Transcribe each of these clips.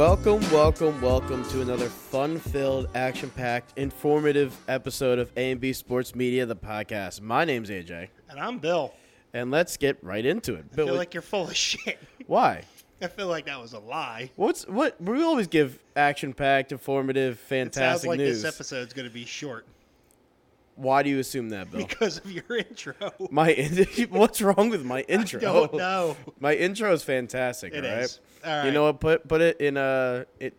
Welcome, welcome, welcome to another fun-filled, action-packed, informative episode of A and B Sports Media, the podcast. My name's AJ, And I'm Bill. and let's get right into it. I Bill, feel like you're full of shit. why? I feel like that was a lie. What's what? We always give action-packed, informative, It fantastic sounds like news. this episode's going to be short Why do you assume that, Bill? because of your intro. my in- what's wrong with my intro? don't know. My intro is fantastic. It all right? is. You know what? Put put it in a. It,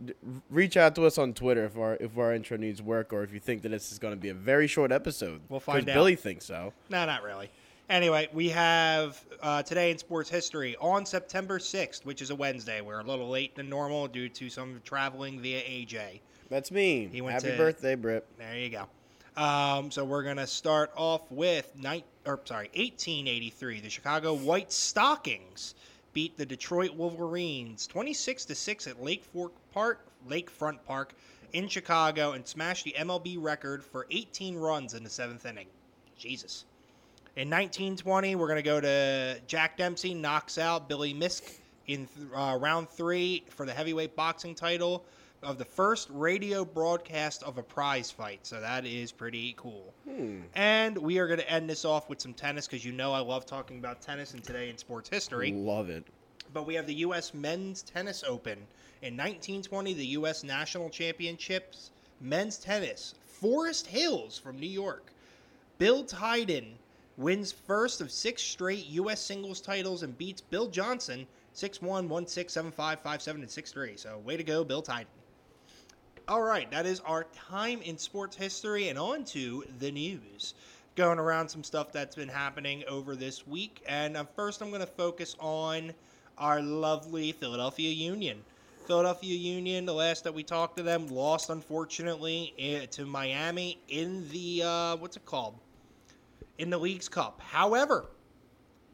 reach out to us on Twitter if our if our intro needs work or if you think that this is going to be a very short episode. We'll find out. Billy thinks so. No, not really. Anyway, we have uh, today in sports history on September 6th, which is a Wednesday. We're a little late than normal due to some traveling via AJ. That's me. He went Happy to- birthday, Britt. There you go. Um, so we're gonna start off with night or sorry, 1883. The Chicago White Stockings beat the Detroit Wolverines 26 to six at Lake Fork Park, Lakefront Park in Chicago, and smashed the MLB record for 18 runs in the seventh inning. Jesus. In 1920, we're gonna go to Jack Dempsey knocks out Billy Misk in uh, round three for the heavyweight boxing title of the first radio broadcast of a prize fight. So that is pretty cool. Hmm. And we are going to end this off with some tennis because you know I love talking about tennis and today in sports history. Love it. But we have the U.S. Men's Tennis Open. In 1920, the U.S. National Championships men's tennis. Forest Hills from New York. Bill Tilden wins first of six straight U.S. singles titles and beats Bill Johnson 6 1, 1 6, 7 5, 5 7, and 6 3. So, way to go, Bill Tilden. All right, that is our time in sports history and on to the news. Going around some stuff that's been happening over this week. And uh, first, I'm going to focus on our lovely Philadelphia Union. Philadelphia Union, the last that we talked to them, lost unfortunately to Miami in the, uh, what's it called? In the League's Cup. However,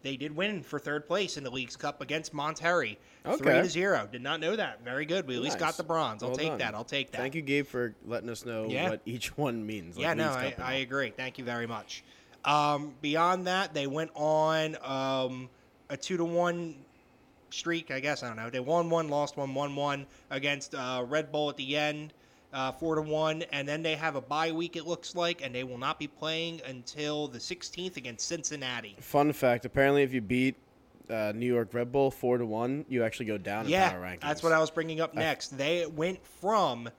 they did win for third place in the League's Cup against Monterrey. Three Okay. to zero. Did not know that. Very good. We at least got the bronze. I'll Well take done. that. I'll take that. Thank you, Gabe, for letting us know Yeah. what each one means. like yeah, no, I, I agree. Thank you very much. Um, beyond that, they went on um, a two to one streak. I guess I don't know. They won one, lost one, won one against uh, Red Bull at the end, uh, four to one, and then they have a bye week. It looks like, and they will not be playing until the 16th against Cincinnati. Fun fact: Apparently, if you beat uh, New York Red Bull four to one, you actually go down in Yeah, power rankings. that's what I was bringing up next. They went from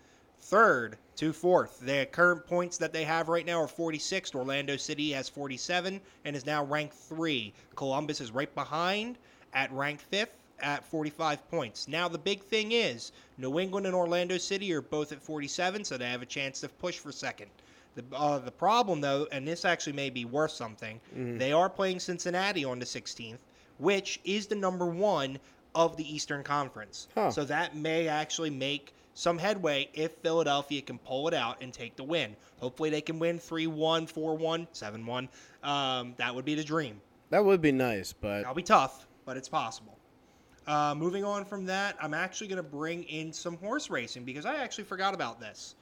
third to fourth. The current points that they have right now are 46. Orlando City has 47 and is now ranked three. Columbus is right behind at rank fifth at 45 points. Now the big thing is New England and Orlando City are both at 47, so they have a chance to push for second. The, uh, the problem, though, and this actually may be worth something, they are playing Cincinnati on the 16th, which is the number one of the Eastern Conference. Huh. So that may actually make some headway if Philadelphia can pull it out and take the win. Hopefully they can win 3 1, 4 1, 7 1. Um, that would be the dream. That would be nice, but That'll be tough, but it's possible. Uh, moving on from that, I'm actually going to bring in some horse racing because I actually forgot about this.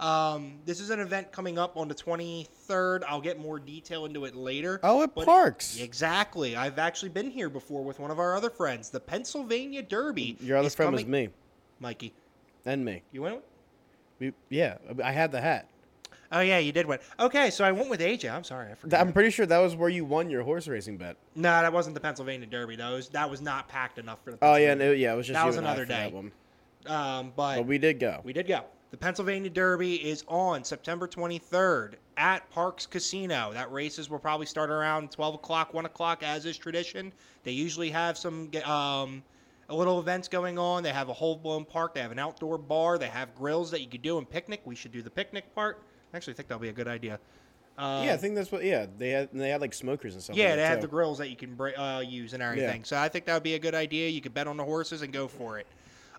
Um, this is an event coming up on the 23rd. I'll get more detail into it later. oh, at Parx. Exactly. I've actually been here before with one of our other friends. The Pennsylvania Derby. Your other friend was me Mikey. and me. You went? We, yeah, I had the hat. Oh yeah, you did win. Okay, so I went with AJ. I'm sorry, I forgot. I'm pretty sure that was where you won your horse racing bet. no, that wasn't the Pennsylvania Derby. That was that was not packed enough for the. Oh yeah, no, yeah, it was just That was another day. Um, but But we did go. we did go. The Pennsylvania Derby is on September 23rd at Parx Casino. That races will probably start around 12 o'clock, 1 o'clock, as is tradition. They usually have some um, a little events going on. They have a whole blown park. They have an outdoor bar. They have grills that you could do and picnic. We should do the picnic part. I actually think that'll be a good idea. Um, yeah, I think that's what. Yeah, they had they had like smokers and stuff. yeah, like they that, have too. the grills that you can br- uh, use and everything. So I think that would be a good idea. You could bet on the horses and go for it.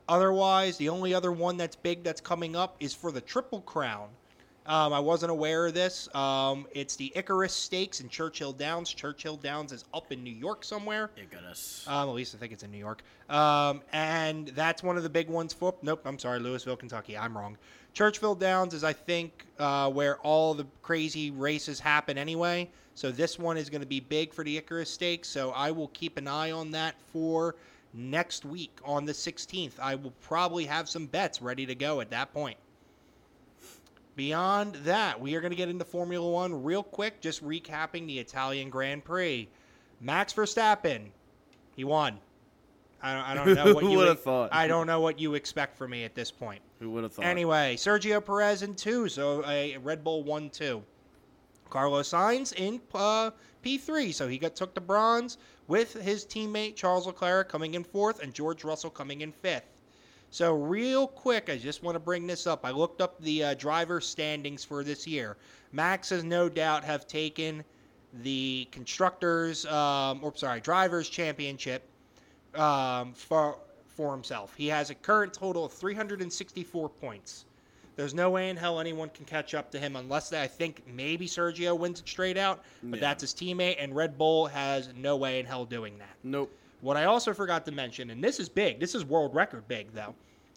Otherwise, the only other one that's big that's coming up is for the Triple Crown. Um, I wasn't aware of this. Um, it's the Icarus Stakes in Churchill Downs. Churchill Downs is up in New York somewhere. Icarus. Um, at least I think it's in New York. Um, and that's one of the big ones for. Nope, I'm sorry, Louisville, Kentucky. I'm wrong. Churchill Downs is, I think, uh, where all the crazy races happen anyway. So this one is going to be big for the Icarus Stakes. So I will keep an eye on that for next week on the 16th. I will probably have some bets ready to go at that point. Beyond that, we are going to get into Formula One real quick, just recapping the Italian Grand Prix. Max Verstappen, he won. I don't, I don't know what Who you would've thought? I don't know what you expect from me at this point. Who would have thought? Anyway, Sergio Perez in two, so a Red Bull one two. Carlos Sainz in uh, P3, so he got took the bronze with his teammate Charles Leclerc coming in fourth and George Russell coming in fifth. So real quick, I just want to bring this up. I looked up the uh, driver standings for this year. Max has no doubt have taken the constructors, um, or sorry, drivers championship um, for for himself. He has a current total of 364 points. There's no way in hell anyone can catch up to him unless they, I think maybe Sergio wins it straight out, but Yeah. that's his teammate, and Red Bull has no way in hell doing that. Nope. What I also forgot to mention, and this is big, this is world record big though.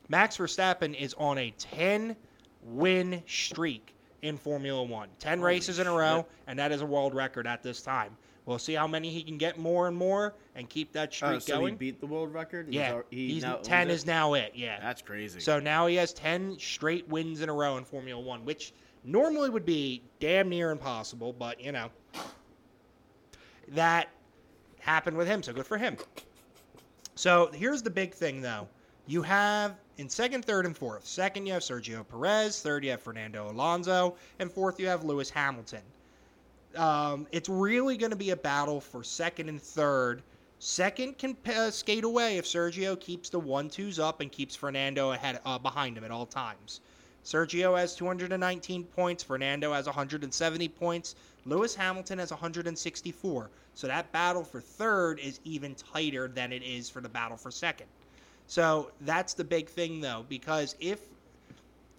Max Verstappen is on a 10 win streak in Formula One. 10 Holy races in a row, shit. and that is a world record at this time. We'll see how many he can get more and more and keep that oh, streak Oh, so going. he beat the world record. yeah, he's, 10 it? is now it, yeah. That's crazy. So now he has 10 straight wins in a row in Formula One, which normally would be damn near impossible, but you know, that happened with him, so good for him. So here's the big thing, though. You have in second, third, and fourth. Second, you have Sergio Perez. Third, you have Fernando Alonso. And fourth, you have Lewis Hamilton. Um, it's really going to be a battle for second and third. Second can uh, skate away if Sergio keeps the one twos up and keeps Fernando ahead uh, behind him at all times. Sergio has 219 points. Fernando has 170 points. Lewis Hamilton has 164. So that battle for third is even tighter than it is for the battle for second. So that's the big thing, though, because if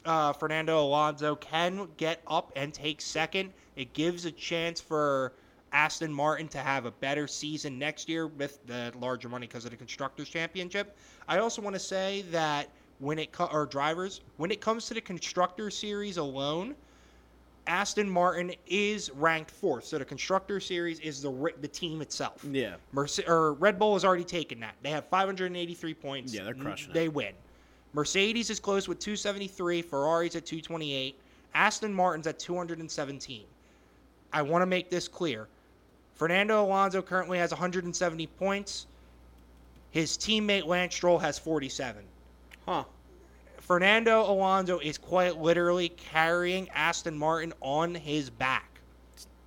uh, Fernando Alonso can get up and take second, it gives a chance for Aston Martin to have a better season next year with the larger money because of the constructors championship. I also want to say that when it co- or drivers when it comes to the constructor series alone, Aston Martin is ranked fourth. So the constructor series is the the team itself. yeah. Merce- or Red Bull has already taken that. They have 583 points. Yeah, they're crushing it. They win. Mercedes is close with 273. Ferrari's at 228. Aston Martin's at 217. I want to make this clear. Fernando Alonso currently has 170 points. His teammate Lance Stroll has 47. Huh. Fernando Alonso is quite literally carrying Aston Martin on his back.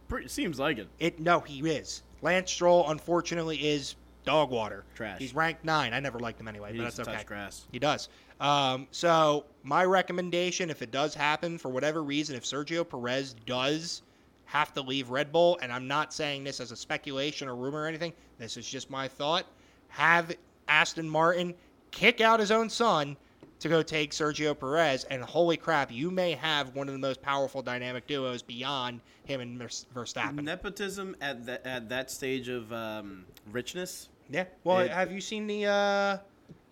Pretty, seems like it. It no, he is. Lance Stroll, unfortunately, is dog water. Trash. He's ranked nine. I never liked him anyway, He but that's okay. grass. He does. Um, so my recommendation, if it does happen for whatever reason, if Sergio Perez does have to leave Red Bull, and I'm not saying this as a speculation or rumor or anything, this is just my thought. Have Aston Martin kick out his own son to go take Sergio Perez, and holy crap, you may have one of the most powerful dynamic duos beyond him and Vers- Verstappen. Nepotism at that at that stage of um, richness. Yeah. Well, It- have you seen the? uh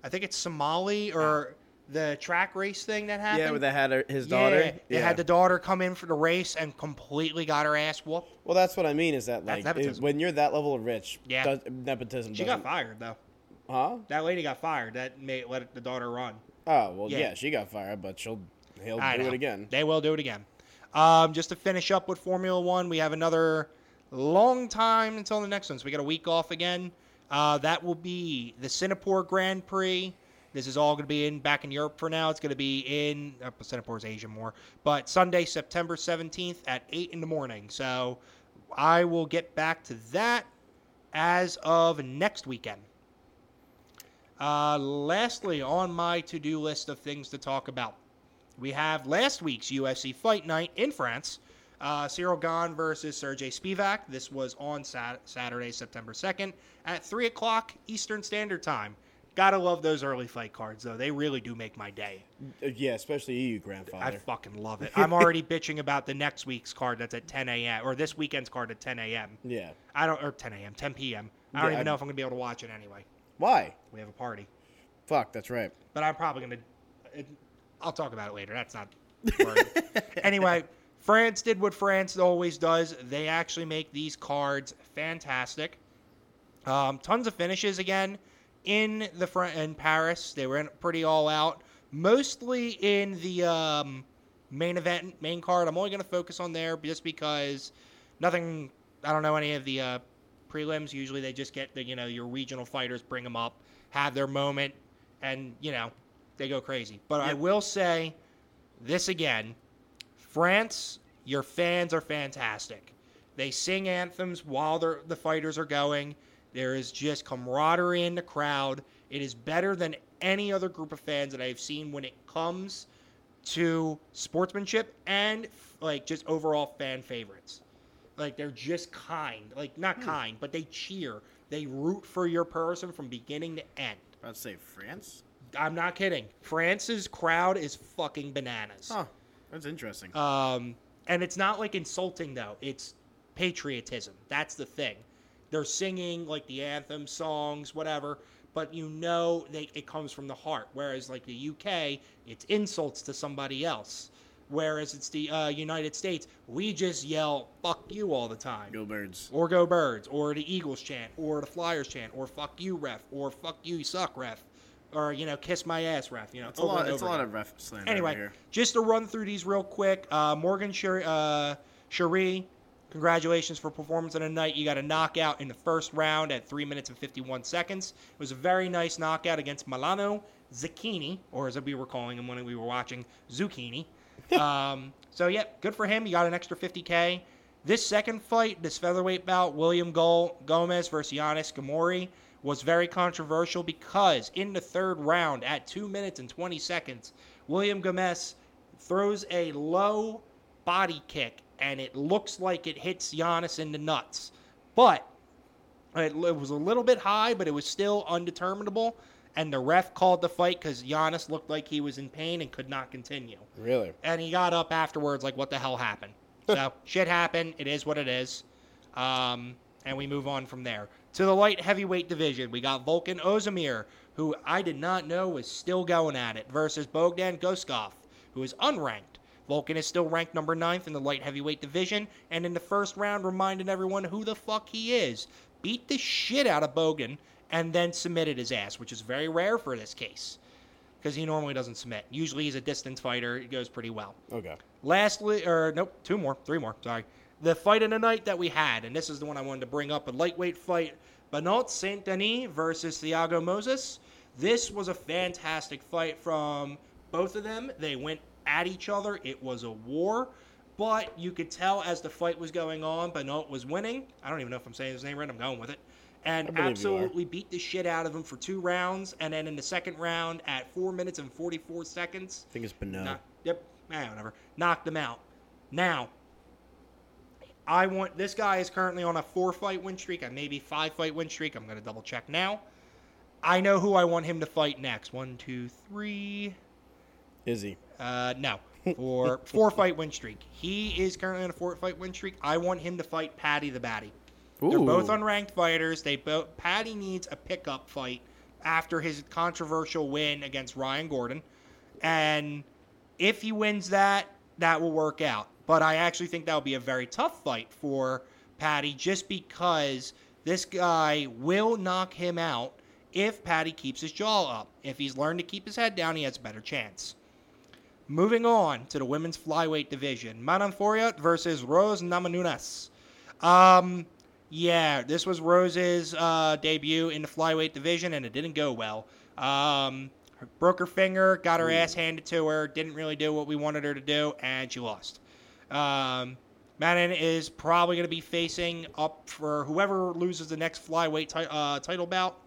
I think it's Somali or the track race thing that happened. Yeah, where they had her, his daughter. Yeah, they had the daughter come in for the race and completely got her ass whooped. Well, that's what I mean. Is that like it- when you're that level of rich? Yeah. does, nepotism. She got fired though. Huh? That lady got fired. That made let the daughter run. Oh well, Yeah. yeah. she got fired, but she'll he'll I do know. it again. They will do it again. Um, just to finish up with Formula One, we have another long time until the next one. So we got a week off again. Uh, that will be the Singapore Grand Prix. This is all going to be in back in Europe for now. It's going to be in uh, Singapore's Asia more, but Sunday, September seventeenth at eight in the morning. So I will get back to that as of next weekend. Uh, lastly, on my to-do list of things to talk about, we have last week's UFC Fight Night in France. Uh, Ciryl Gane versus Sergey Spivak. This was on sat- Saturday, September 2nd at 3 o'clock Eastern Standard Time. Gotta love those early fight cards, though. They really do make my day. Uh, Yeah, especially you, I fucking love it. I'm already bitching about the next week's card that's at 10 a.m. or this weekend's card at 10 a.m. yeah. I don't, or 10 a.m., 10 p.m. I don't Yeah, even I- know if I'm gonna be able to watch it anyway. Why? We have a party. Fuck, that's right. but I'm probably gonna. It, I'll talk about it later. That's not. anyway, France did what France always does. They actually make these cards fantastic. Um, tons of finishes again in the front in Paris. They went pretty all out, mostly in the um, main event, main card. I'm only going to focus on there just because nothing. I don't know any of the uh, prelims. Usually they just get the you know your regional fighters, bring them up, have their moment, and you know they go crazy. But I will say this again: France, your fans are fantastic. They sing anthems while the fighters are going. There is just camaraderie in the crowd. It is better than any other group of fans that I've seen when it comes to sportsmanship and like just overall fan favorites. Like they're just kind, like not kind, but they cheer. They root for your person from beginning to end. To say France. I'm not kidding. France's crowd is fucking bananas. Huh. That's interesting. Um, and it's not like insulting though. It's patriotism. That's the thing. They're singing like the anthem songs, whatever, but you know they it comes from the heart. Whereas like the UK, it's insults to somebody else. Whereas it's the uh, United States, we just yell "fuck you" all the time, Go Birds. or "Go Birds," or the Eagles chant, or the Flyers chant, or "fuck you, ref," or "fuck you, you suck, ref," or you know "kiss my ass, ref." You know, It's a lot. It's a lot of ref slander Anyway, here. just to run through these real quick, uh, Morgan Cherie, uh, Cherie, congratulations for performance on a night. You got a knockout in the first round at 3 minutes and 51 seconds. It was a very nice knockout against Milano Zucchini, or as we were calling him when we were watching, Zucchini. um, so, yeah, good for him. You got an extra 50K. This second fight, this featherweight bout, William Gol- Gomez versus Giannis Gamori, was very controversial because in the third round, at 2 minutes and 20 seconds, William Gomez throws a low body kick and it looks like it hits Giannis in the nuts. But it, was a little bit high, but it was still undeterminable. And the ref called the fight because Giannis looked like he was in pain and could not continue. Really? And he got up afterwards, like, what the hell happened? so, shit happened. It is what it is. Um, and we move on from there. To the light heavyweight division, we got Volkan Oezdemir, who I did not know was still going at it, versus Bogdan Guskov, who is unranked. Volkan is still ranked number ninth in the light heavyweight division, and in the first round, reminded everyone who the fuck he is. Beat the shit out of Bogan, and then submitted his ass, which is very rare for this case, because he normally doesn't submit. Usually he's a distance fighter, it goes pretty well. Okay. Lastly, or nope, two more, three more. Sorry. The fight of the night that we had, and this is the one I wanted to bring up a lightweight fight Benoit Saint Denis versus Thiago Moses. This was a fantastic fight from both of them. They went at each other. It was a war, but you could tell as the fight was going on, Benoit was winning. I don't even know if I'm saying his name right. I'm going with it. And I believe you are. absolutely beat the shit out of him for two rounds. And then in the second round, at four minutes and 44 seconds, I think it's Beno. Knock, yep. Eh, whatever. Knocked him out. Now, I want this guy is currently on a four fight win streak, a maybe five fight win streak. I'm gonna double check now. I know who I want him to fight next. One, two, three. Is he? Uh, no, for four fight win streak. He is currently on a four fight win streak. I want him to fight Paddy the Baddy. They're both unranked fighters. They both Paddy needs a pickup fight after his controversial win against Ryan Gordon, and if he wins that, that will work out. But I actually think that will be a very tough fight for Paddy, just because this guy will knock him out if Paddy keeps his jaw up. If he's learned to keep his head down, he has a better chance. Moving on to the women's flyweight division, Manon Fiorot versus Rose Namajunas. Um, yeah, this was Rose's uh, debut in the flyweight division, and it didn't go well. Um, broke her finger, got her ass handed to her, didn't really do what we wanted her to do, and she lost. Um, Manon is probably going to be facing up for whoever loses the next flyweight ti- uh, title bout.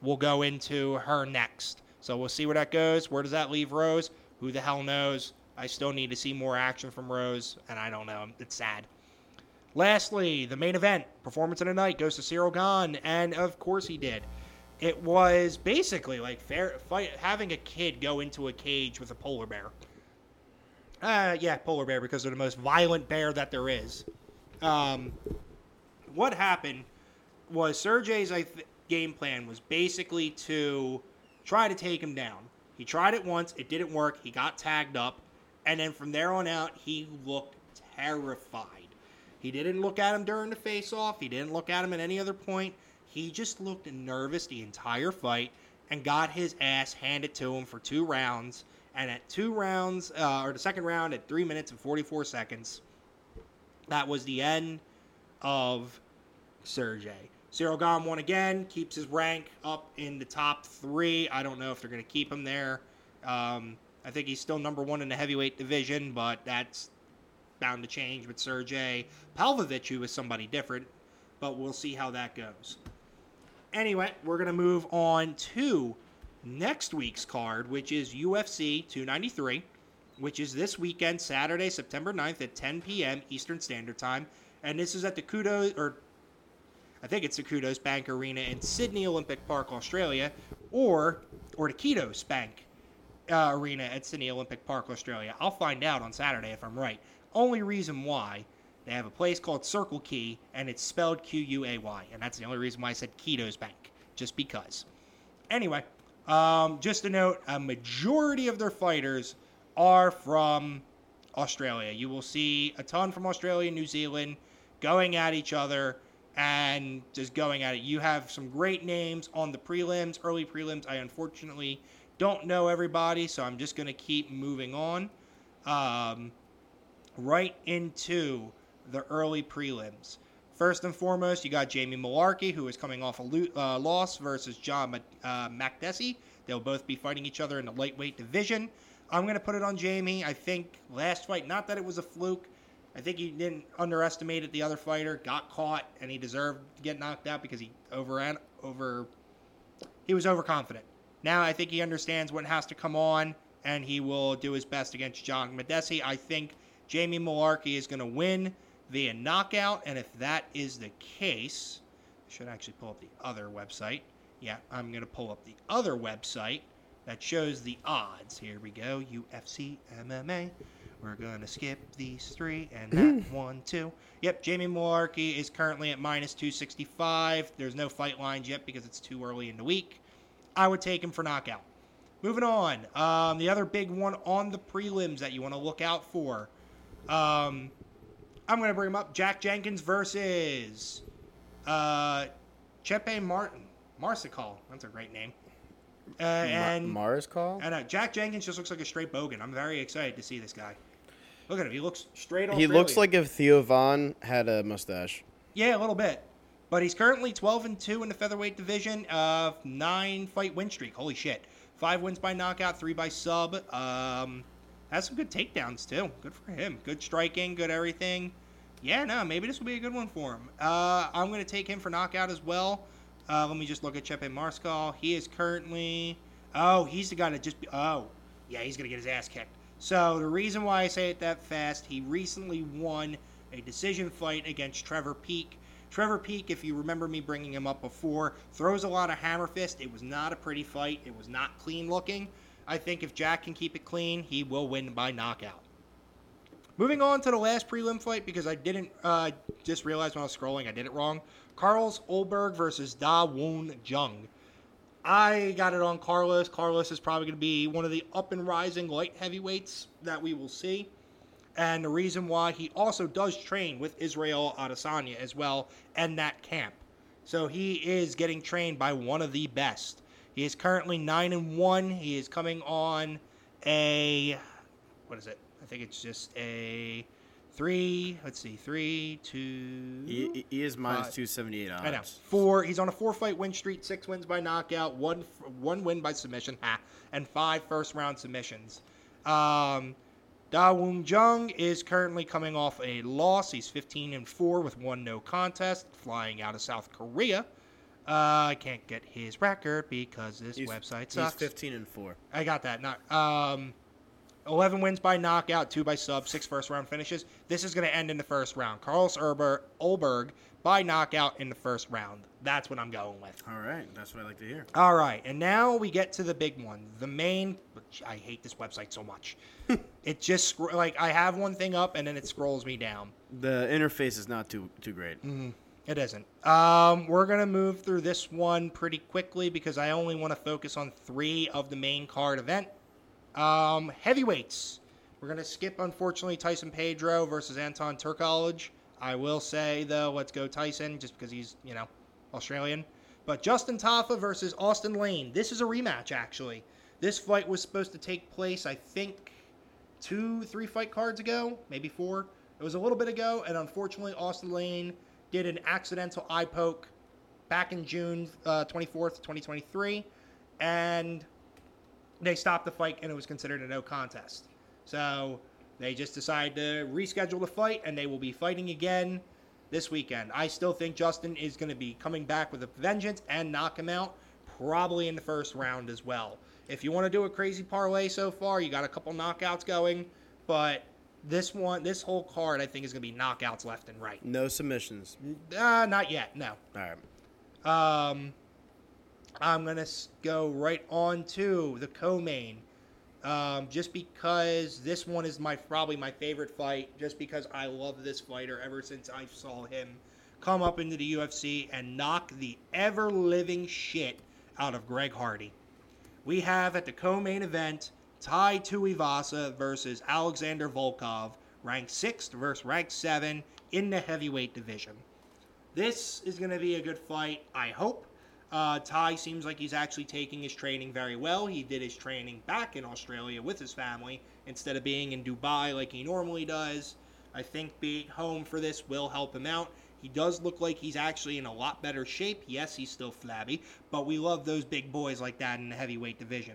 Will go into her next. So we'll see where that goes. Where does that leave Rose? Who the hell knows? I still need to see more action from Rose, and I don't know. It's sad. Lastly, the main event, performance of the night, goes to Ciryl Gane, and of course he did. It was basically like fair fight, having a kid go into a cage with a polar bear. Uh, yeah, polar bear because they're the most violent bear that there is. Um, what happened was Sergey's th- game plan was basically to try to take him down. He tried it once, it didn't work. He got tagged up, and then from there on out, he looked terrified. He didn't look at him during the face off. He didn't look at him at any other point. He just looked nervous the entire fight. and got his ass handed to him for two rounds. And at two rounds, uh, or the second round at three minutes and 44 seconds, that was the end of Sergey. Gane won again, keeps his rank up in the top three. I don't know if they're going to keep him there. Um, I think he's still number one in the heavyweight division, but that's bound to change with Sergey Pavlovich, who is somebody different. But we'll see how that goes. Anyway, we're going to move on to next week's card, which is UFC 293, which is this weekend, Saturday, September 9th at 10 p.m. Eastern Standard Time. And this is at the Qudos, or I think it's the Qudos Bank Arena in Sydney Olympic Park, Australia, or or the Kitos Bank uh, Arena at Sydney Olympic Park, Australia. I'll find out on Saturday if I'm right. Only reason why they have a place called Circle Key, and it's spelled Q U A Y, and that's the only reason why I said Kitos Bank, just because. Anyway, um, just a note: a majority of their fighters are from Australia. You will see a ton from Australia, and New Zealand, going at each other and just going at it. You have some great names on the prelims, early prelims. I unfortunately don't know everybody, so I'm just going to keep moving on. Um, right into the early prelims. First and foremost, you got Jamie Mullarkey, who is coming off a lo- uh, loss versus John uh, Makdessi. They'll both be fighting each other in the lightweight division. I'm going to put it on Jamie. I think last fight, not that it was a fluke, I think he didn't underestimate the other fighter, got caught, and he deserved to get knocked out because he overran over. He was overconfident. Now I think he understands what has to come on, and he will do his best against John Makdessi. I think Jamie Mullarkey is going to win via knockout, and if that is the case, I should actually pull up the other website. Yeah, I'm going to pull up the other website that shows the odds. Here we go UFC MMA. We're going to skip these three and that one, two. Yep, Jamie Mullarkey is currently at minus 265. There's no fight lines yet because it's too early in the week. I would take him for knockout. Moving on. Um, the other big one on the prelims that you want to look out for. Um, I'm going to bring him up. Jack Jenkins versus uh, Chepe Martin. Mariscal. That's a great name. Uh, and Mars call. I know Jack Jenkins just looks like a straight bogan. I'm very excited to see this guy. Look at him. He looks straight. On. He looks like if Theo Von had a mustache. Yeah, a little bit. But he's currently 12 and 2 in the featherweight division. Uh, nine fight win streak. Holy shit. Five wins by knockout, three by sub. Um, has some good takedowns too. Good for him. Good striking, good everything. Yeah, no, maybe this will be a good one for him. Uh, I'm going to take him for knockout as well. Uh, let me just look at Chepe Marskal. He is currently. Oh, he's the guy that just. Oh, yeah, he's going to get his ass kicked. So the reason why I say it that fast, he recently won a decision fight against Trevor Peek. Trevor Peek, if you remember me bringing him up before, throws a lot of hammer fist. It was not a pretty fight. It was not clean looking. I think if Jack can keep it clean, he will win by knockout. Moving on to the last prelim fight because I didn't uh, just realize when I was scrolling I did it wrong. Carlos Ulberg versus Da Woon Jung. I got it on Carlos. Carlos is probably going to be one of the up and rising light heavyweights that we will see. And the reason why he also does train with Israel Adesanya as well and that camp. So he is getting trained by one of the best. He is currently 9 and 1. He is coming on a what is it? I think it's just a three. Let's see, three, two. He, he is minus two seventy eight odds. I know. Four. He's on a four fight win streak. Six wins by knockout. One one win by submission. Ha, and five first round submissions. Um, Da Woon Jung is currently coming off a loss. He's 15 and four with one no contest, flying out of South Korea. Uh, I can't get his record because this He's- website sucks. He's fifteen and four. I got that. Not um, eleven wins by knockout, two by sub, six first round finishes. This is going to end in the first round. Carlos Erber, Olberg by knockout in the first round. That's what I'm going with. All right, that's what I like to hear. All right, and now we get to the big one, the main. Which I hate this website so much. it just like I have one thing up and then it scrolls me down. The interface is not too too great. It isn't. Um, we're gonna move through this one pretty quickly because I only want to focus on three of the main card event. Um, heavyweights. We're gonna skip, unfortunately, Tyson Pedro versus Anton Turkolage. I will say though, let's go Tyson, just because he's you know Australian. But Justin Tafa versus Austin Lane. This is a rematch, actually. This fight was supposed to take place, I think, two, three fight cards ago, maybe four. It was a little bit ago, and unfortunately, Austin Lane did an accidental eye poke back in June uh, 24th, 2023, and they stopped the fight, and it was considered a no contest. So they just decided to reschedule the fight, and they will be fighting again this weekend. I still think Justin is going to be coming back with a vengeance and knock him out, probably in the first round as well. If you want to do a crazy parlay so far, you got a couple knockouts going, but this one, this whole card, I think is going to be knockouts left and right. No submissions. Uh, not yet. No. All right. Um, I'm gonna go right on to the co-main, um, just because this one is my probably my favorite fight. Just because I love this fighter ever since I saw him come up into the UFC and knock the ever living shit out of Greg Hardy. We have at the co-main event Tai Tuivasa versus Alexander Volkov, ranked sixth versus ranked seven in the heavyweight division. This is going to be a good fight, I hope. Uh, Tai seems like he's actually taking his training very well. He did his training back in Australia with his family instead of being in Dubai like he normally does. I think being home for this will help him out. He does look like he's actually in a lot better shape. Yes, he's still flabby, but we love those big boys like that in the heavyweight division.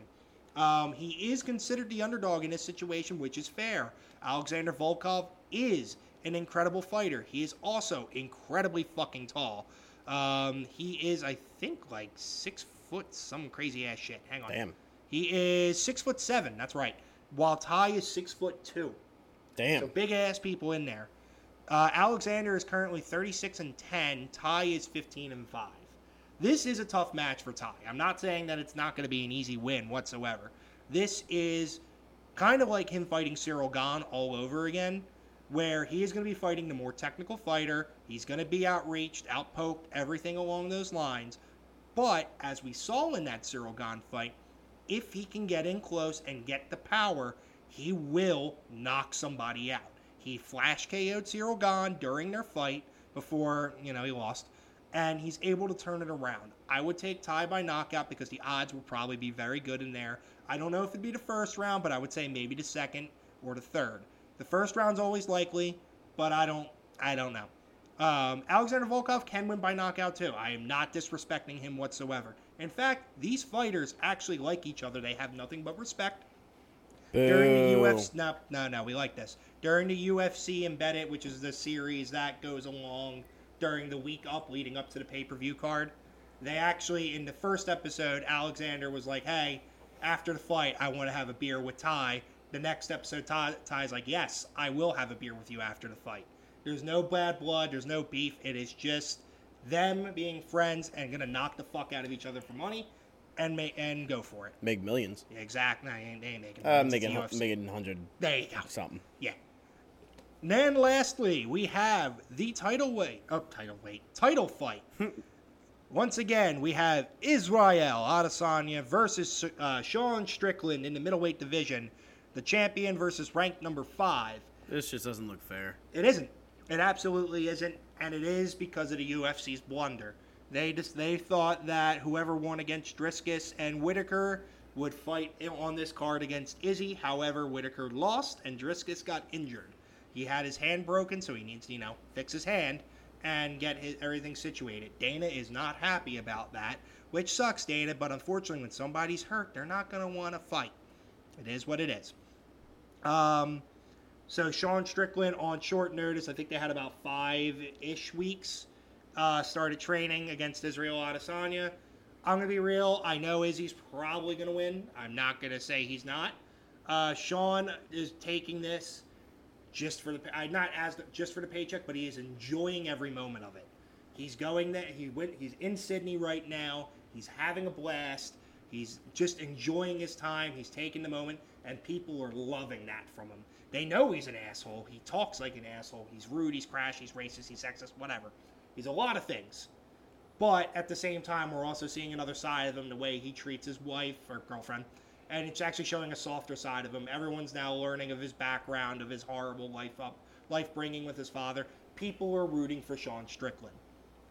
Um, he is considered the underdog in this situation, which is fair. Alexander Volkov is an incredible fighter. He is also incredibly fucking tall. Um, he is, I think, like six foot, some crazy ass shit. Hang on. Damn. He is six foot seven. That's right. While Tai is six foot two. Damn. So big ass people in there. Uh, Alexander is currently 36 and 10. Tai is 15 and 5. This is a tough match for Tai. I'm not saying that it's not going to be an easy win whatsoever. This is kind of like him fighting Ciryl Gane all over again, where he is going to be fighting the more technical fighter. He's going to be outreached, outpoked, everything along those lines. But as we saw in that Ciryl Gane fight, if he can get in close and get the power, he will knock somebody out. He flash KO'd Ciryl Gane during their fight before, you know, he lost. And he's able to turn it around. I would take Tai by knockout because the odds will probably be very good in there. I don't know if it'd be the first round, but I would say maybe the second or the third. The first round's always likely, but I don't I don't know. Um, Alexander Volkov can win by knockout too. I am not disrespecting him whatsoever. In fact, these fighters actually like each other. They have nothing but respect. During the UFC, no, no, no, we like this. During the UFC Embedded, which is the series that goes along during the week up leading up to the pay per view card, they actually, in the first episode, Alexander was like, hey, after the fight, I want to have a beer with Tai. The next episode, Tai, Tai's like, yes, I will have a beer with you after the fight. There's no bad blood, there's no beef. It is just them being friends and gonna knock the fuck out of each other for money and make and go for it. Make millions. Yeah, exactly. No, they ain't, they ain't making. Uh, making UFC. making hundred There you go. something. Yeah. And then lastly, we have the title weight. Oh, title weight. Title fight. Once again, we have Israel Adesanya versus uh, Sean Strickland in the middleweight division. The champion versus ranked number five. This just doesn't look fair. It isn't. It absolutely isn't, and it is because of the UFC's blunder. They just they thought that whoever won against Driscus and Whittaker would fight on this card against Izzy. However, Whittaker lost and Driscus got injured. He had his hand broken, so he needs to you know fix his hand and get his, everything situated. Dana is not happy about that, which sucks, Dana. But unfortunately, when somebody's hurt, they're not gonna want to fight. It is what it is. Um, so Sean Strickland on short notice, I think they had about five-ish weeks, uh, started training against Israel Adesanya. I'm gonna be real. I know Izzy's probably gonna win. I'm not gonna say he's not. Uh, Sean is taking this just for the I not as the, just for the paycheck, but he is enjoying every moment of it. He's going there. He went. He's in Sydney right now. He's having a blast. He's just enjoying his time. He's taking the moment, and people are loving that from him. They know he's an asshole. He talks like an asshole. He's rude. He's crash. He's racist. He's sexist. Whatever. He's a lot of things. But at the same time, we're also seeing another side of him, the way he treats his wife or girlfriend. And it's actually showing a softer side of him. Everyone's now learning of his background, of his horrible life up, life bringing with his father. People are rooting for Sean Strickland.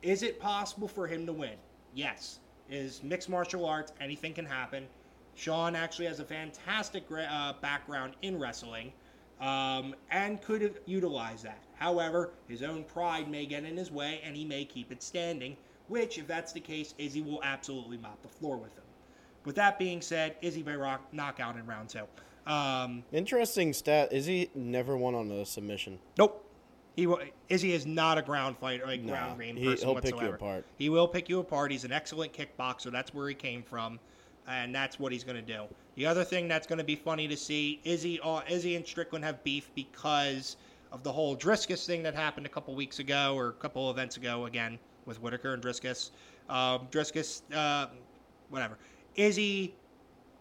Is it possible for him to win? yes, is mixed martial arts. Anything can happen. Sean actually has a fantastic uh, background in wrestling um, and could utilize that. However, his own pride may get in his way and he may keep it standing, which, if that's the case, Izzy will absolutely mop the floor with him. With that being said, Izzy by rock knockout in round two. Um, Interesting stat. Is he never won on a submission? nope. He will, Izzy is not a ground fighter, a No, ground game he- person he'll pick you apart. He will pick you apart. He's an excellent kickboxer. That's where he came from, and that's what he's going to do. The other thing that's going to be funny to see is Izzy, uh, Izzy and Strickland have beef because of the whole Driscus thing that happened a couple weeks ago or a couple events ago again with Whittaker and Driscus. Um, Driscus, uh, whatever. Izzy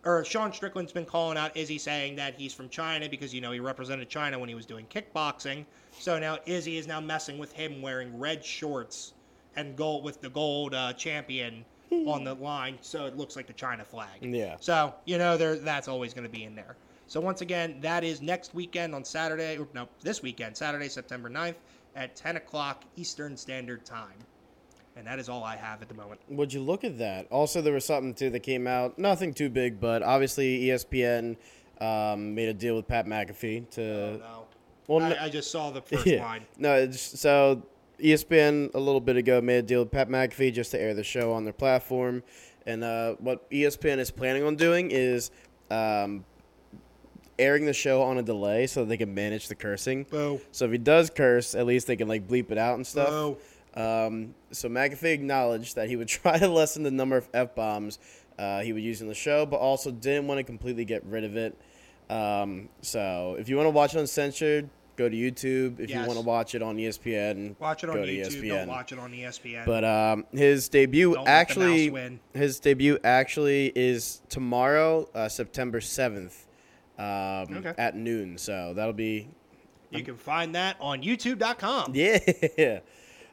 or Sean Strickland's been calling out Izzy saying that he's from China because you know he represented China when he was doing kickboxing. So now Izzy is now messing with him wearing red shorts and gold with the gold uh, champion on the line, so it looks like the China flag. Yeah. So you know there that's always going to be in there. So once again, that is next weekend on Saturday. Or no, this weekend, Saturday, September 9th at 10 o'clock Eastern Standard Time. And that is all I have at the moment. Would you look at that? Also, there was something too that came out. Nothing too big, but obviously ESPN um, made a deal with Pat McAfee to. oh no. well, I, I just saw the first Yeah. line. No, it's, so ESPN a little bit ago made a deal with Pat McAfee just to air the show on their platform, and uh, what ESPN is planning on doing is um, airing the show on a delay so they can manage the cursing. Boo. So if he does curse, at least they can like bleep it out and stuff. Boo. Um, so McAfee acknowledged that he would try to lessen the number of f bombs uh, he would use in the show, but also didn't want to completely get rid of it. Um, so if you want to watch it uncensored, go to YouTube. If you want to watch it on ESPN, Watch it on YouTube. ESPN. Don't watch it on ESPN. But um, his debut Don't actually, his debut actually is tomorrow, uh, September seventh, um, Okay. at noon. So that'll be you can find that on YouTube.com. yeah.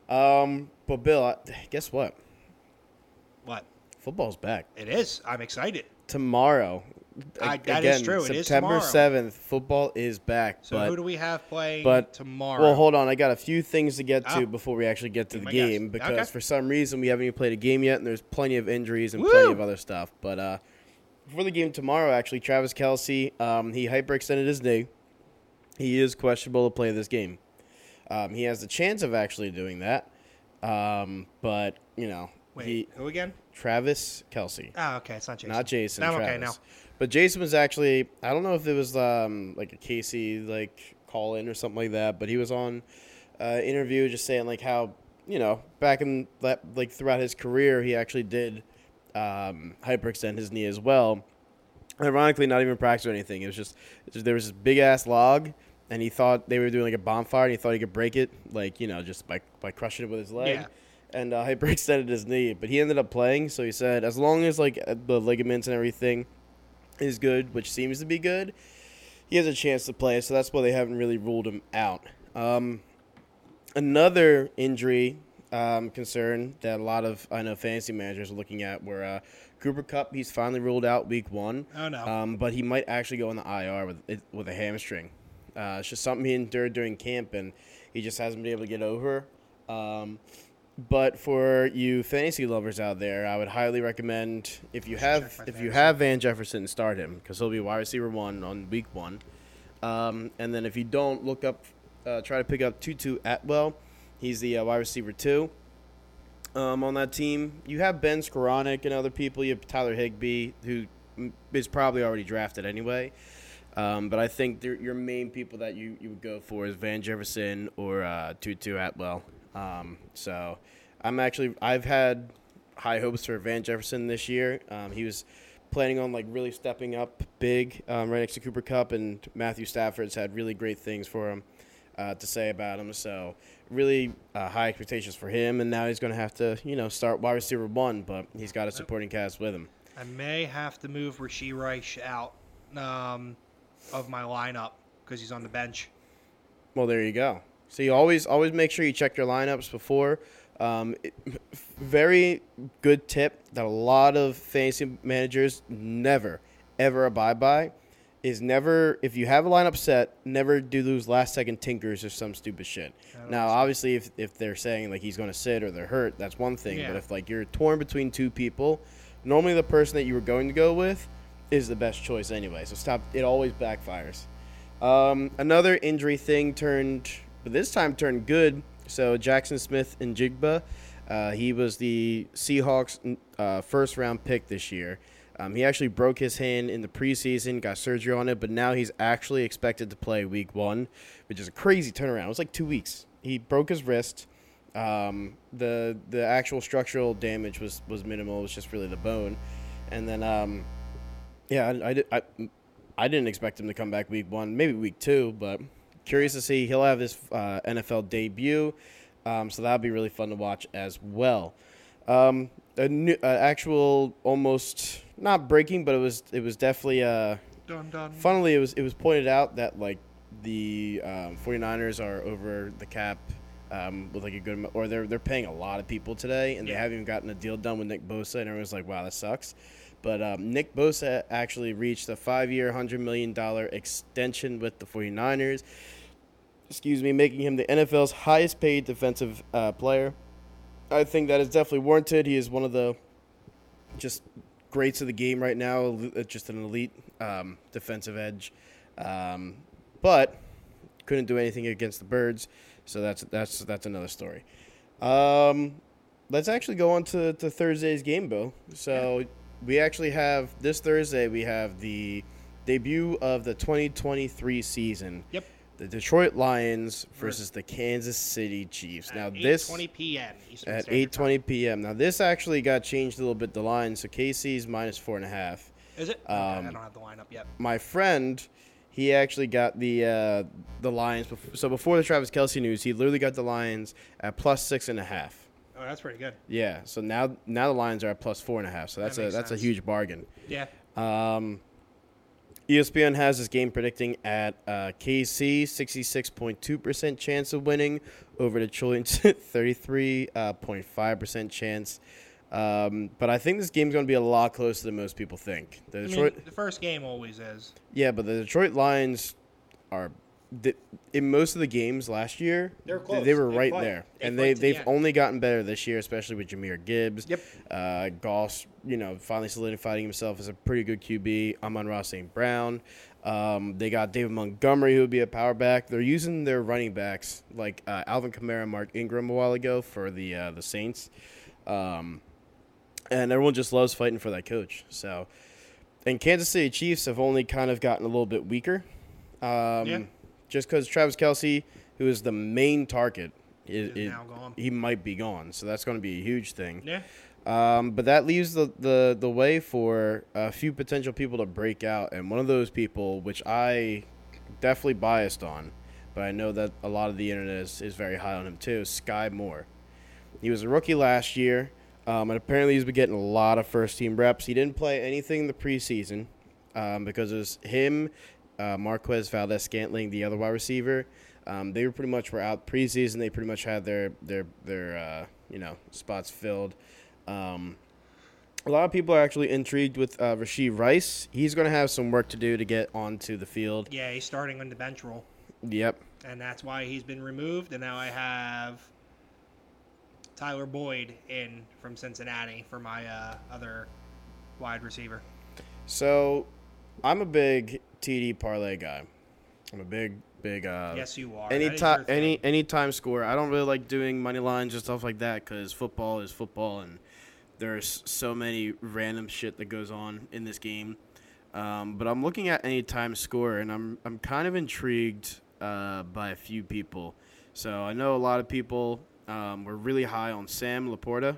Um, but Bill, guess what? What? Football's back It is. I'm excited. tomorrow. I- that is again, true. It is September seventh. Football is back. So but, who do we have playing but tomorrow? well, hold on. I got a few things to get to Oh. before we actually get to Be the game because Okay. for some reason we haven't even played a game yet, and there's plenty of injuries and Woo! plenty of other stuff. But uh, for the game tomorrow, actually, Travis Kelce, um, he hyperextended his knee. He is questionable to play this game. Um, he has the chance of actually doing that, um, but you know, Wait, he who again? Travis Kelce. Oh, okay. It's not Jason. Not Jason. I'm Travis. okay now. But Jason was actually I don't know if it was um, like a Casey like call in or something like that, but he was on uh, interview just saying like how you know back in that like throughout his career he actually did um, hyperextend his knee as well. Ironically, not even practice or anything. It was just, there was this big ass log, and he thought they were doing like a bonfire, and he thought he could break it, like you know, just by by crushing it with his leg Yeah. and uh, hyperextended his knee. But he ended up playing, so he said as long as like uh, the ligaments and everything is good, which seems to be good, he has a chance to play. So that's why they haven't really ruled him out. Um, another injury um, concern that a lot of I know fantasy managers are looking at were uh, Cooper Kupp. He's finally ruled out week one. Oh, no. Um, but he might actually go on the IR with with a hamstring. Uh, it's just something he endured during camp, and he just hasn't been able to get over. Um, but for you fantasy lovers out there, I would highly recommend if you have if you have Van Jefferson, start him because he'll be wide receiver one on week one. Um, and then if you don't, look up, uh, try to pick up Tutu Atwell. He's the uh, wide receiver two um, on that team. You have Ben Skowronek and other people. You have Tyler Higbee, who mm, probably already drafted anyway. Um, but I think your main people that you, you would go for is Van Jefferson or uh, Tutu Atwell. Um, so I'm actually I've had high hopes for Van Jefferson this year. Um, he was planning on like really stepping up big um, right next to Cooper Kupp, and Matthew Stafford's had really great things for him uh, to say about him. So really uh, high expectations for him, and now he's going to have to you know start wide receiver one, but he's got a supporting cast with him. I may have to move Rashee Rice out um, of my lineup because he's on the bench. Well, there you go. So you always always make sure you check your lineups before. Um, it- very good tip that a lot of fantasy managers never ever abide by is never if you have a lineup set, never do those last second tinkers or some stupid shit. Now, obviously, if if they're saying like he's going to sit or they're hurt, that's one thing. Yeah. But if like you're torn between two people, normally the person that you were going to go with is the best choice anyway. So stop. It always backfires. Um, another injury thing turned, but this time turned good. So Jaxon Smith-Njigba, uh, he was the Seahawks' uh, first round pick this year. Um, he actually broke his hand in the preseason, got surgery on it, but now he's actually expected to play week one, which is a crazy turnaround. It was like two weeks. He broke his wrist. Um, the the actual structural damage was was minimal. It was just really the bone, and then um, yeah, I, I, I, I didn't expect him to come back week one, maybe week two, but curious to see. He'll have his uh, NFL debut, um, so that'll be really fun to watch as well. Um, a new, uh, actual almost not breaking, but it was it was definitely uh, Dun dun. funnily it was it was pointed out that like the um, 49ers are over the cap um, with like a good amount, or they're they're paying a lot of people today, and they haven't even gotten a deal done with Nick Bosa, and everyone's like, wow, that sucks. But um, Nick Bosa actually reached a five-year, hundred million dollar extension with the 49ers. Excuse me, making him the NFL's highest-paid defensive uh, player. I think that is definitely warranted. He is one of the just greats of the game right now. uh, Just an elite um, defensive edge, um, but couldn't do anything against the Birds. So that's that's that's another story. Um, let's actually go on to, to Thursday's game, Bill. So we actually have this Thursday. We have the debut of the 2023 season. Yep. The Detroit Lions versus the Kansas City Chiefs. Now At this 8:20 p.m. Eastern at 8:20 Time. p.m. Now this actually got changed a little bit. The line, so KC's minus four and a half. Is it? Okay, I Um, don't have the lineup yet. My friend, he actually got the uh, the Lions. Before, so before the Travis Kelce news, he literally got the Lions at plus six and a half. Oh, that's pretty good. Yeah. So now now the Lions are at plus four and a half. So that's That a that's a huge bargain. Yeah. Um, ESPN has this game predicting at uh, KC 66.2% chance of winning over Detroit's 33.5% chance. Um, but I think this game's going to be a lot closer than most people think. The I Detroit, mean, the first game always is. yeah, but the Detroit Lions are th- in most of the games last year. They're close. They were right fight. there, They and they they've end. only gotten better this year, especially with Jahmyr Gibbs. Yep. Uh, Goff, you know, finally solidifying himself as a pretty good QB. Amon-Ra St. Brown. Um, they got David Montgomery, who would be a power back. They're using their running backs like uh, Alvin Kamara, and Mark Ingram a while ago for the uh, the Saints. Um, and everyone just loves fighting for that coach. So, and Kansas City Chiefs have only kind of gotten a little bit weaker. Um, Yeah. Just because Travis Kelce, who is the main target, is, Is now gone. he might be gone. So that's going to be a huge thing. Yeah. Um, but that leaves the, the, the way for a few potential people to break out. And one of those people, which I definitely biased on, but I know that a lot of the internet is, is very high on him too, is Sky Moore. He was a rookie last year, um, and apparently he's been getting a lot of first team reps. He didn't play anything in the preseason um, because it was him, uh, Marquez Valdes-Scantling, the other wide receiver. Um, they were pretty much were out preseason. They pretty much had their their their uh, you know spots filled. Um, a lot of people are actually intrigued with uh, Rashee Rice. He's going to have some work to do to get onto the field. Yeah, he's starting on the bench role, Yep. and that's why he's been removed. And now I have Tyler Boyd in from Cincinnati for my uh, other wide receiver. So, I'm a big TD parlay guy. I'm a big, big. Uh, yes, you are. Any time, any any time score. I don't really like doing money lines and stuff like that because football is football, and there's so many random shit that goes on in this game. Um, but I'm looking at any time score, and I'm I'm kind of intrigued uh, by a few people. So I know a lot of people um, were really high on Sam Laporta.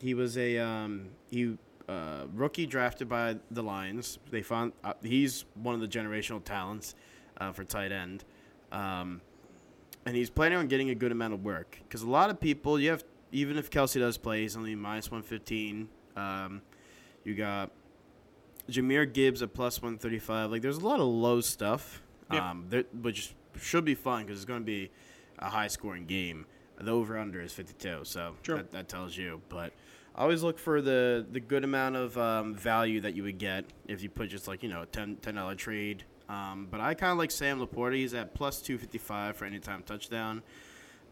He was a um, he uh, rookie drafted by the Lions. They found uh, he's one of the generational talents uh, for tight end, um, and he's planning on getting a good amount of work. Because a lot of people, you have even if Kelce does play, he's only minus one fifteen. Um, you got Jahmyr Gibbs at plus one thirty five. Like there's a lot of low stuff, Yeah. um, there, which should be fun because it's going to be a high scoring game. The over under is fifty two, so True. that, that tells you. But I always look for the the good amount of um, value that you would get if you put just like you know a 10 dollar trade. Um, but I kind of like Sam Laporta. He's at plus two fifty five for anytime touchdown.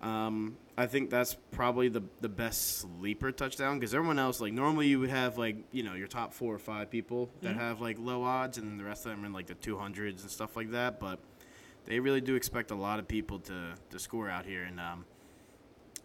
Um, I think that's probably the the best sleeper touchdown because everyone else like normally you would have like you know your top four or five people that have like low odds and then the rest of them are in like the two hundreds and stuff like that. But they really do expect a lot of people to to score out here and. Um,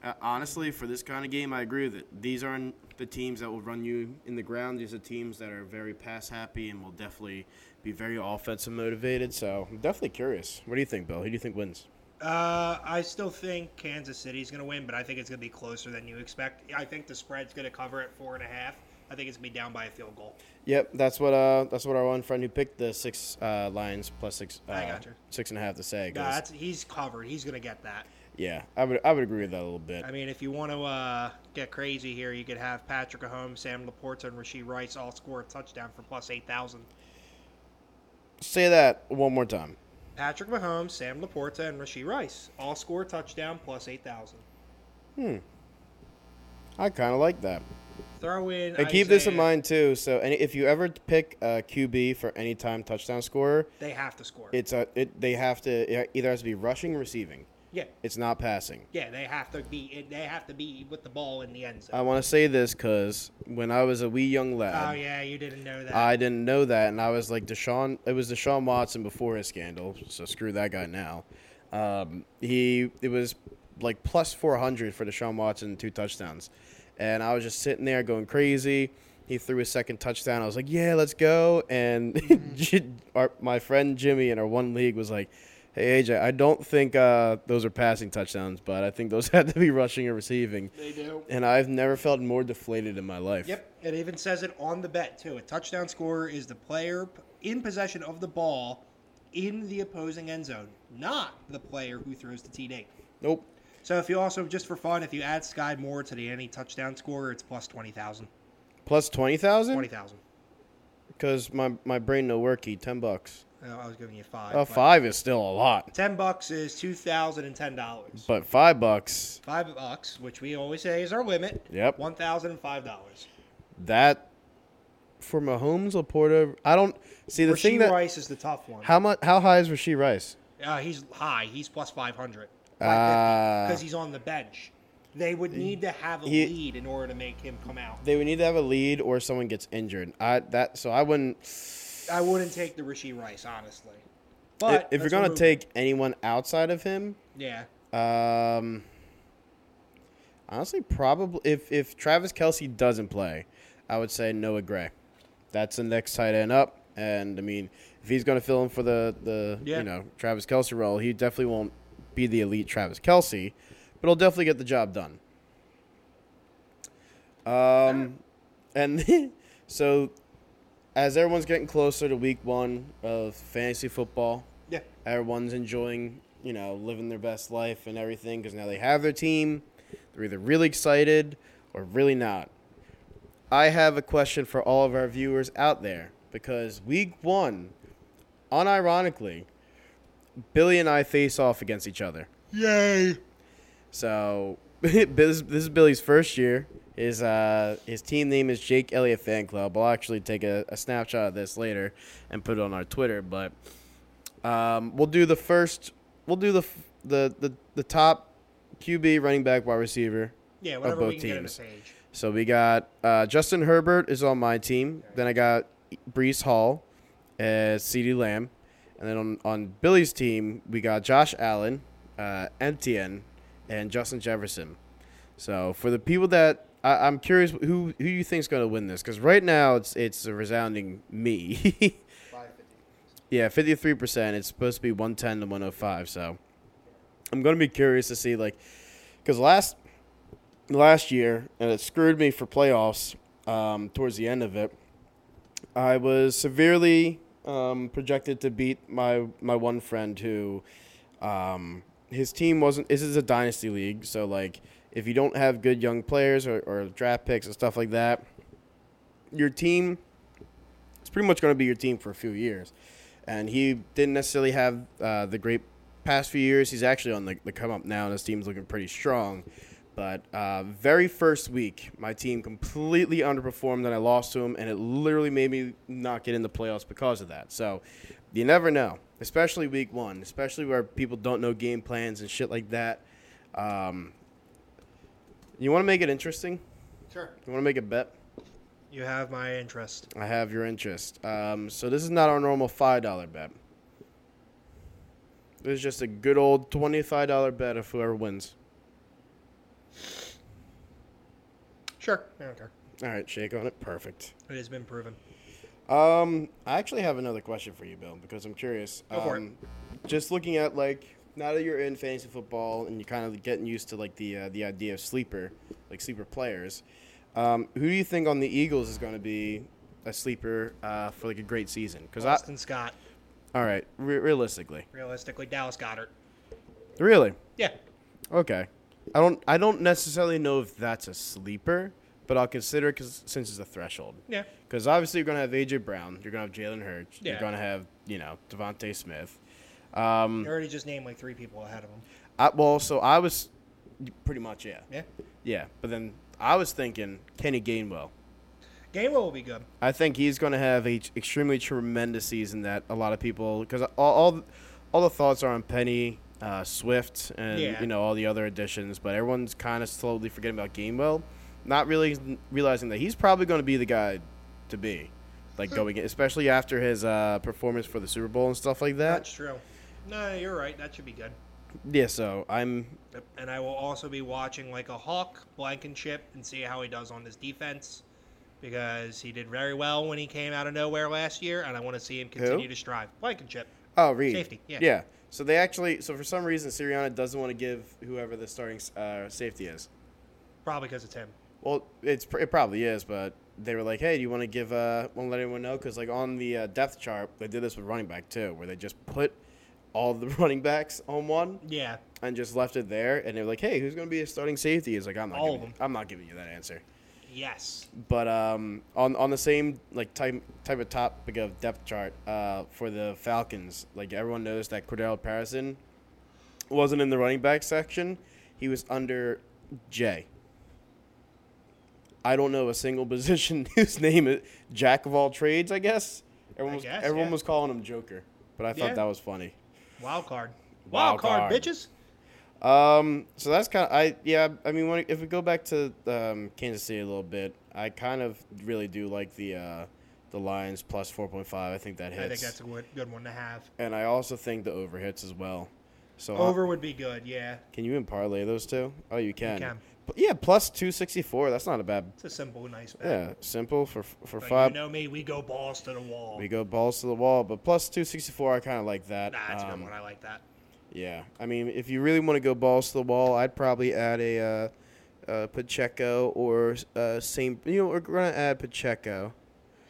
uh, honestly, for this kind of game, I agree with it. These aren't the teams that will run you in the ground. These are teams that are very pass happy and will definitely be very offensive motivated. So I'm definitely curious. What do you think, Bill? Who do you think wins? Uh, I still think Kansas City is going to win, but I think it's going to be closer than you expect. I think the spread's going to cover at four and a half. I think it's going to be down by a field goal. Yep, that's what uh that's what our one friend who picked the six uh, Lions plus six uh, I got you. six and a half to say. Yeah, that's, he's covered. He's going to get that. Yeah, I would I would agree with that a little bit. I mean, if you want to uh, get crazy here, you could have Patrick Mahomes, Sam Laporta, and Rashee Rice all score a touchdown for plus 8,000. Say that one more time. Patrick Mahomes, Sam Laporta, and Rashee Rice all score a touchdown plus 8,000. Hmm. I kind of like that. Throw in. And keep this in mind too. So, any, if you ever pick a QB for any time touchdown scorer, They have to score. it's a it they have to it either has to be rushing or receiving. Yeah, It's not passing. yeah, they have to be. They have to be with the ball in the end zone. I want to say this because when I was a wee young lad, oh yeah, you didn't know that. I didn't know that, and I was like Deshaun. It was Deshaun Watson before his scandal, so screw that guy now. Um, he it was like plus four hundred for Deshaun Watson, two touchdowns, and I was just sitting there going crazy. He threw his second touchdown. I was like, "Yeah, let's go!" And our, my friend Jimmy in our one league was like, "Hey AJ, I don't think uh, those are passing touchdowns, but I think those had to be rushing or receiving." they do. And I've never felt more deflated in my life. Yep, it even says it on the bet too. A touchdown scorer is the player in possession of the ball in the opposing end zone, not the player who throws the TD. Nope. So if you also just for fun, if you add Sky Moore to the any touchdown scorer, it's plus twenty thousand. Plus twenty thousand. Twenty thousand. Because my, my brain no worky, ten bucks. I was giving you five. Uh, but five is still a lot, Ten bucks is two thousand and ten dollars. but five bucks. Five bucks, which we always say is our limit. Yep. One thousand and five dollars. That for Mahomes, Laporta. I don't see the thing Rashee that Rice is the tough one. how much how high is Rashee Rice? Uh, he's high. He's plus 500. Ah. Because he's on the bench. They would need to have a He- lead in order to make him come out. They would need to have a lead or someone gets injured. I that so I wouldn't. I wouldn't take the Rashee Rice, honestly. But if you're gonna take anyone outside of him, yeah, um, honestly, probably if if Travis Kelce doesn't play, I would say Noah Gray. That's the next tight end up, and I mean, if he's going to fill in for the the Yeah. you know Travis Kelce role, he definitely won't be the elite Travis Kelce, but he'll definitely get the job done. Um, and so as everyone's getting closer to week one of fantasy football, yeah, everyone's enjoying, you know, living their best life and everything because now they have their team. They're either really excited or really not. I have a question for all of our viewers out there because week one, unironically, Billy and I face off against each other. yay! So this, this is Billy's first year. His uh his team name is Jake Elliott Fan Club. I'll actually take a, a snapshot of this later and put it on our Twitter. But um, we'll do the first. We'll do the the the, the top QB, running back, wide receiver. Yeah, whatever both we can get on the teams. So we got uh, Justin Herbert is on my team. Then I got Breece Hall, as CeeDee Lamb, and then on, on Billy's team we got Josh Allen, uh, Etienne, and Justin Jefferson. So for the people that I, I'm curious, who who you think's going to win this? Because right now it's it's a resounding me. yeah, fifty three percent. It's supposed to be one ten to one hundred five. So I'm going to be curious to see like because last last year, and it screwed me for playoffs um, towards the end of it. I was severely um, projected to beat my my one friend who um, his team wasn't. This is a dynasty league, so like if you don't have good young players or, or draft picks and stuff like that, your team is pretty much going to be your team for a few years. And he didn't necessarily have uh, the great past few years. He's actually on the, the come up now, and his team's looking pretty strong. But uh, very first week, my team completely underperformed, and I lost to him, and it literally made me not get in the playoffs because of that. So you never know, especially week one, especially where people don't know game plans and shit like that. Um, you want to make it interesting? Sure. You want to make a bet? You have my interest. I have your interest. Um, so this is not our normal five dollar bet. This is just a good old twenty-five dollar bet of whoever wins. Sure. I don't care. All right, shake on it. Perfect. It has been proven. Um, I actually have another question for you, Bill, because I'm curious. Go for it. um, Just looking at like now that you're in fantasy football and you're kind of getting used to like the uh, the idea of sleeper, like sleeper players. Um, who do you think on the Eagles is going to be a sleeper uh, for like a great season? Because I, Austin Scott. all right, re- realistically, Realistically, Dallas Goedert. really, Yeah. okay. I don't I don't necessarily know if that's a sleeper, but I'll consider because since it's a threshold. Yeah. Because obviously you're gonna have AJ Brown, you're gonna have Jalen Hurts, yeah. you're gonna have you know DeVonta Smith. Um, You already just named like three people ahead of him. I, well, so I was pretty much yeah, Yeah. yeah. But then I was thinking Kenny Gainwell. Gainwell will be good. I think he's gonna have a extremely tremendous season that a lot of people because all, all all the thoughts are on Penny. Uh, Swift and Yeah. you know all the other additions, but everyone's kind of slowly forgetting about Gainwell, not really realizing that he's probably going to be the guy to be, like going, especially after his uh, performance for the Super Bowl and stuff like that. That's true. No, you're right. That should be good. Yeah, so I'm Yep. And I will also be watching like a Hawk, Blankenship, and see how he does on this defense. Because he did very well when he came out of nowhere last year, and I want to see him continue to strive. Blankenship. oh Reed Safety, yeah. yeah. So they actually so for some reason Sirianni doesn't want to give whoever the starting uh, safety is. Probably because it's him. Well, it's it probably is, but they were like, "Hey, do you want to give uh want to let anyone know?" Because like on the uh, depth chart, they did this with running back too, where they just put all the running backs on one Yeah. and just left it there, and they're like, "Hey, who's going to be a starting safety?" He's like, "I'm not, All giving. I'm not giving you that answer." Yes. But um, on on the same like type type of topic of depth chart uh, for the Falcons, like everyone knows that Cordarrelle Patterson wasn't in the running back section. He was under Jay. I don't know a single position whose name is Jack of all trades. I guess everyone I was guess, everyone yeah. was calling him Joker, but I thought Yeah. that was funny. Wild card. Wild Wild, card, card. bitches. Um, so that's kind of I yeah. I mean, when, if we go back to um, Kansas City a little bit, I kind of really do like the uh, the Lions plus four point five. I think that hits, I think that's a good, good one to have. and I also think the over hits as well. So Over would be good, yeah. can you even parlay those two? Oh, you can. can. Yeah, plus two sixty four. That's not a bad. It's a simple, nice bet. Yeah, simple for for But five. you know me, we go balls to the wall. We go balls to the wall, but plus two sixty four. I kind of like that. nah, that's a Um, good one. I like that. Yeah, I mean, if you really want to go balls to the wall, I'd probably add a uh, uh, Pacheco or uh, same. You know, we're gonna add Pacheco.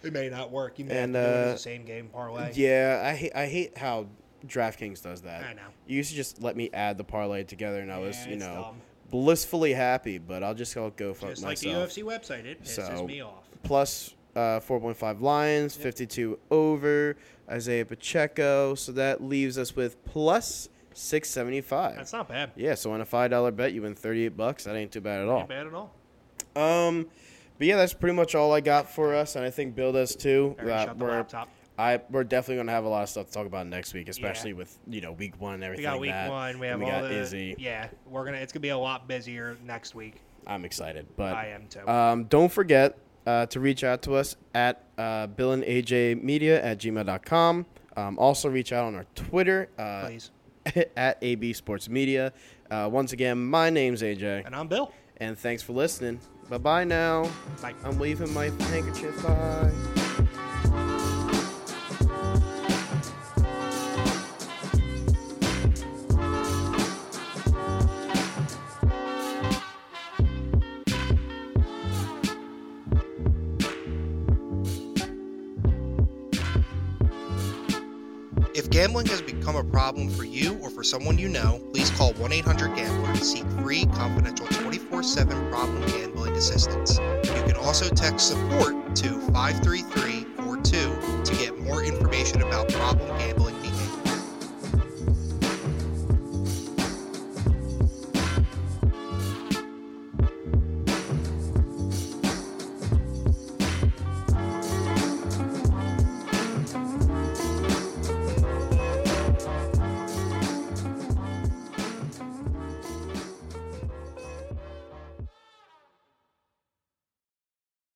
It may not work. You may And, have to uh, a same game parlay. Yeah, I hate I hate how DraftKings does that. I know. You used to just let me add the parlay together, and I was, you know, dumb. Blissfully happy. But I'll just go go fuck Just like myself. the UFC website, it pisses So- me off. Plus uh, four point five Lions, fifty two over Isaiah Pacheco. So that leaves us with plus six seventy five. That's not bad. Yeah, so on a five dollar bet, you win thirty eight bucks. That ain't too bad at all. Not bad at all. Um, but yeah, that's pretty much all I got for us, and I think Bill does too. Uh, shut the we're laptop. I we're definitely gonna have a lot of stuff to talk about next week, especially with you know week one and everything. We got week that. one. We have we all got the Izzy. yeah. We're gonna. It's gonna be a lot busier next week. I'm excited, but I am too. Um, don't forget uh, to reach out to us at uh, Bill and AJ Media at gmail.com. Um, also, reach out on our Twitter uh, Please. at AB Sports Media. Uh, once again, my name's AJ, And I'm Bill. and thanks for listening. Bye bye now. Bye. I'm waving my handkerchief. Bye. Become a problem for you or for someone you know, please call 1 800 Gambler to seek free, confidential 24 7 problem gambling assistance. You can also text support to 53342 to get more information about problem gambling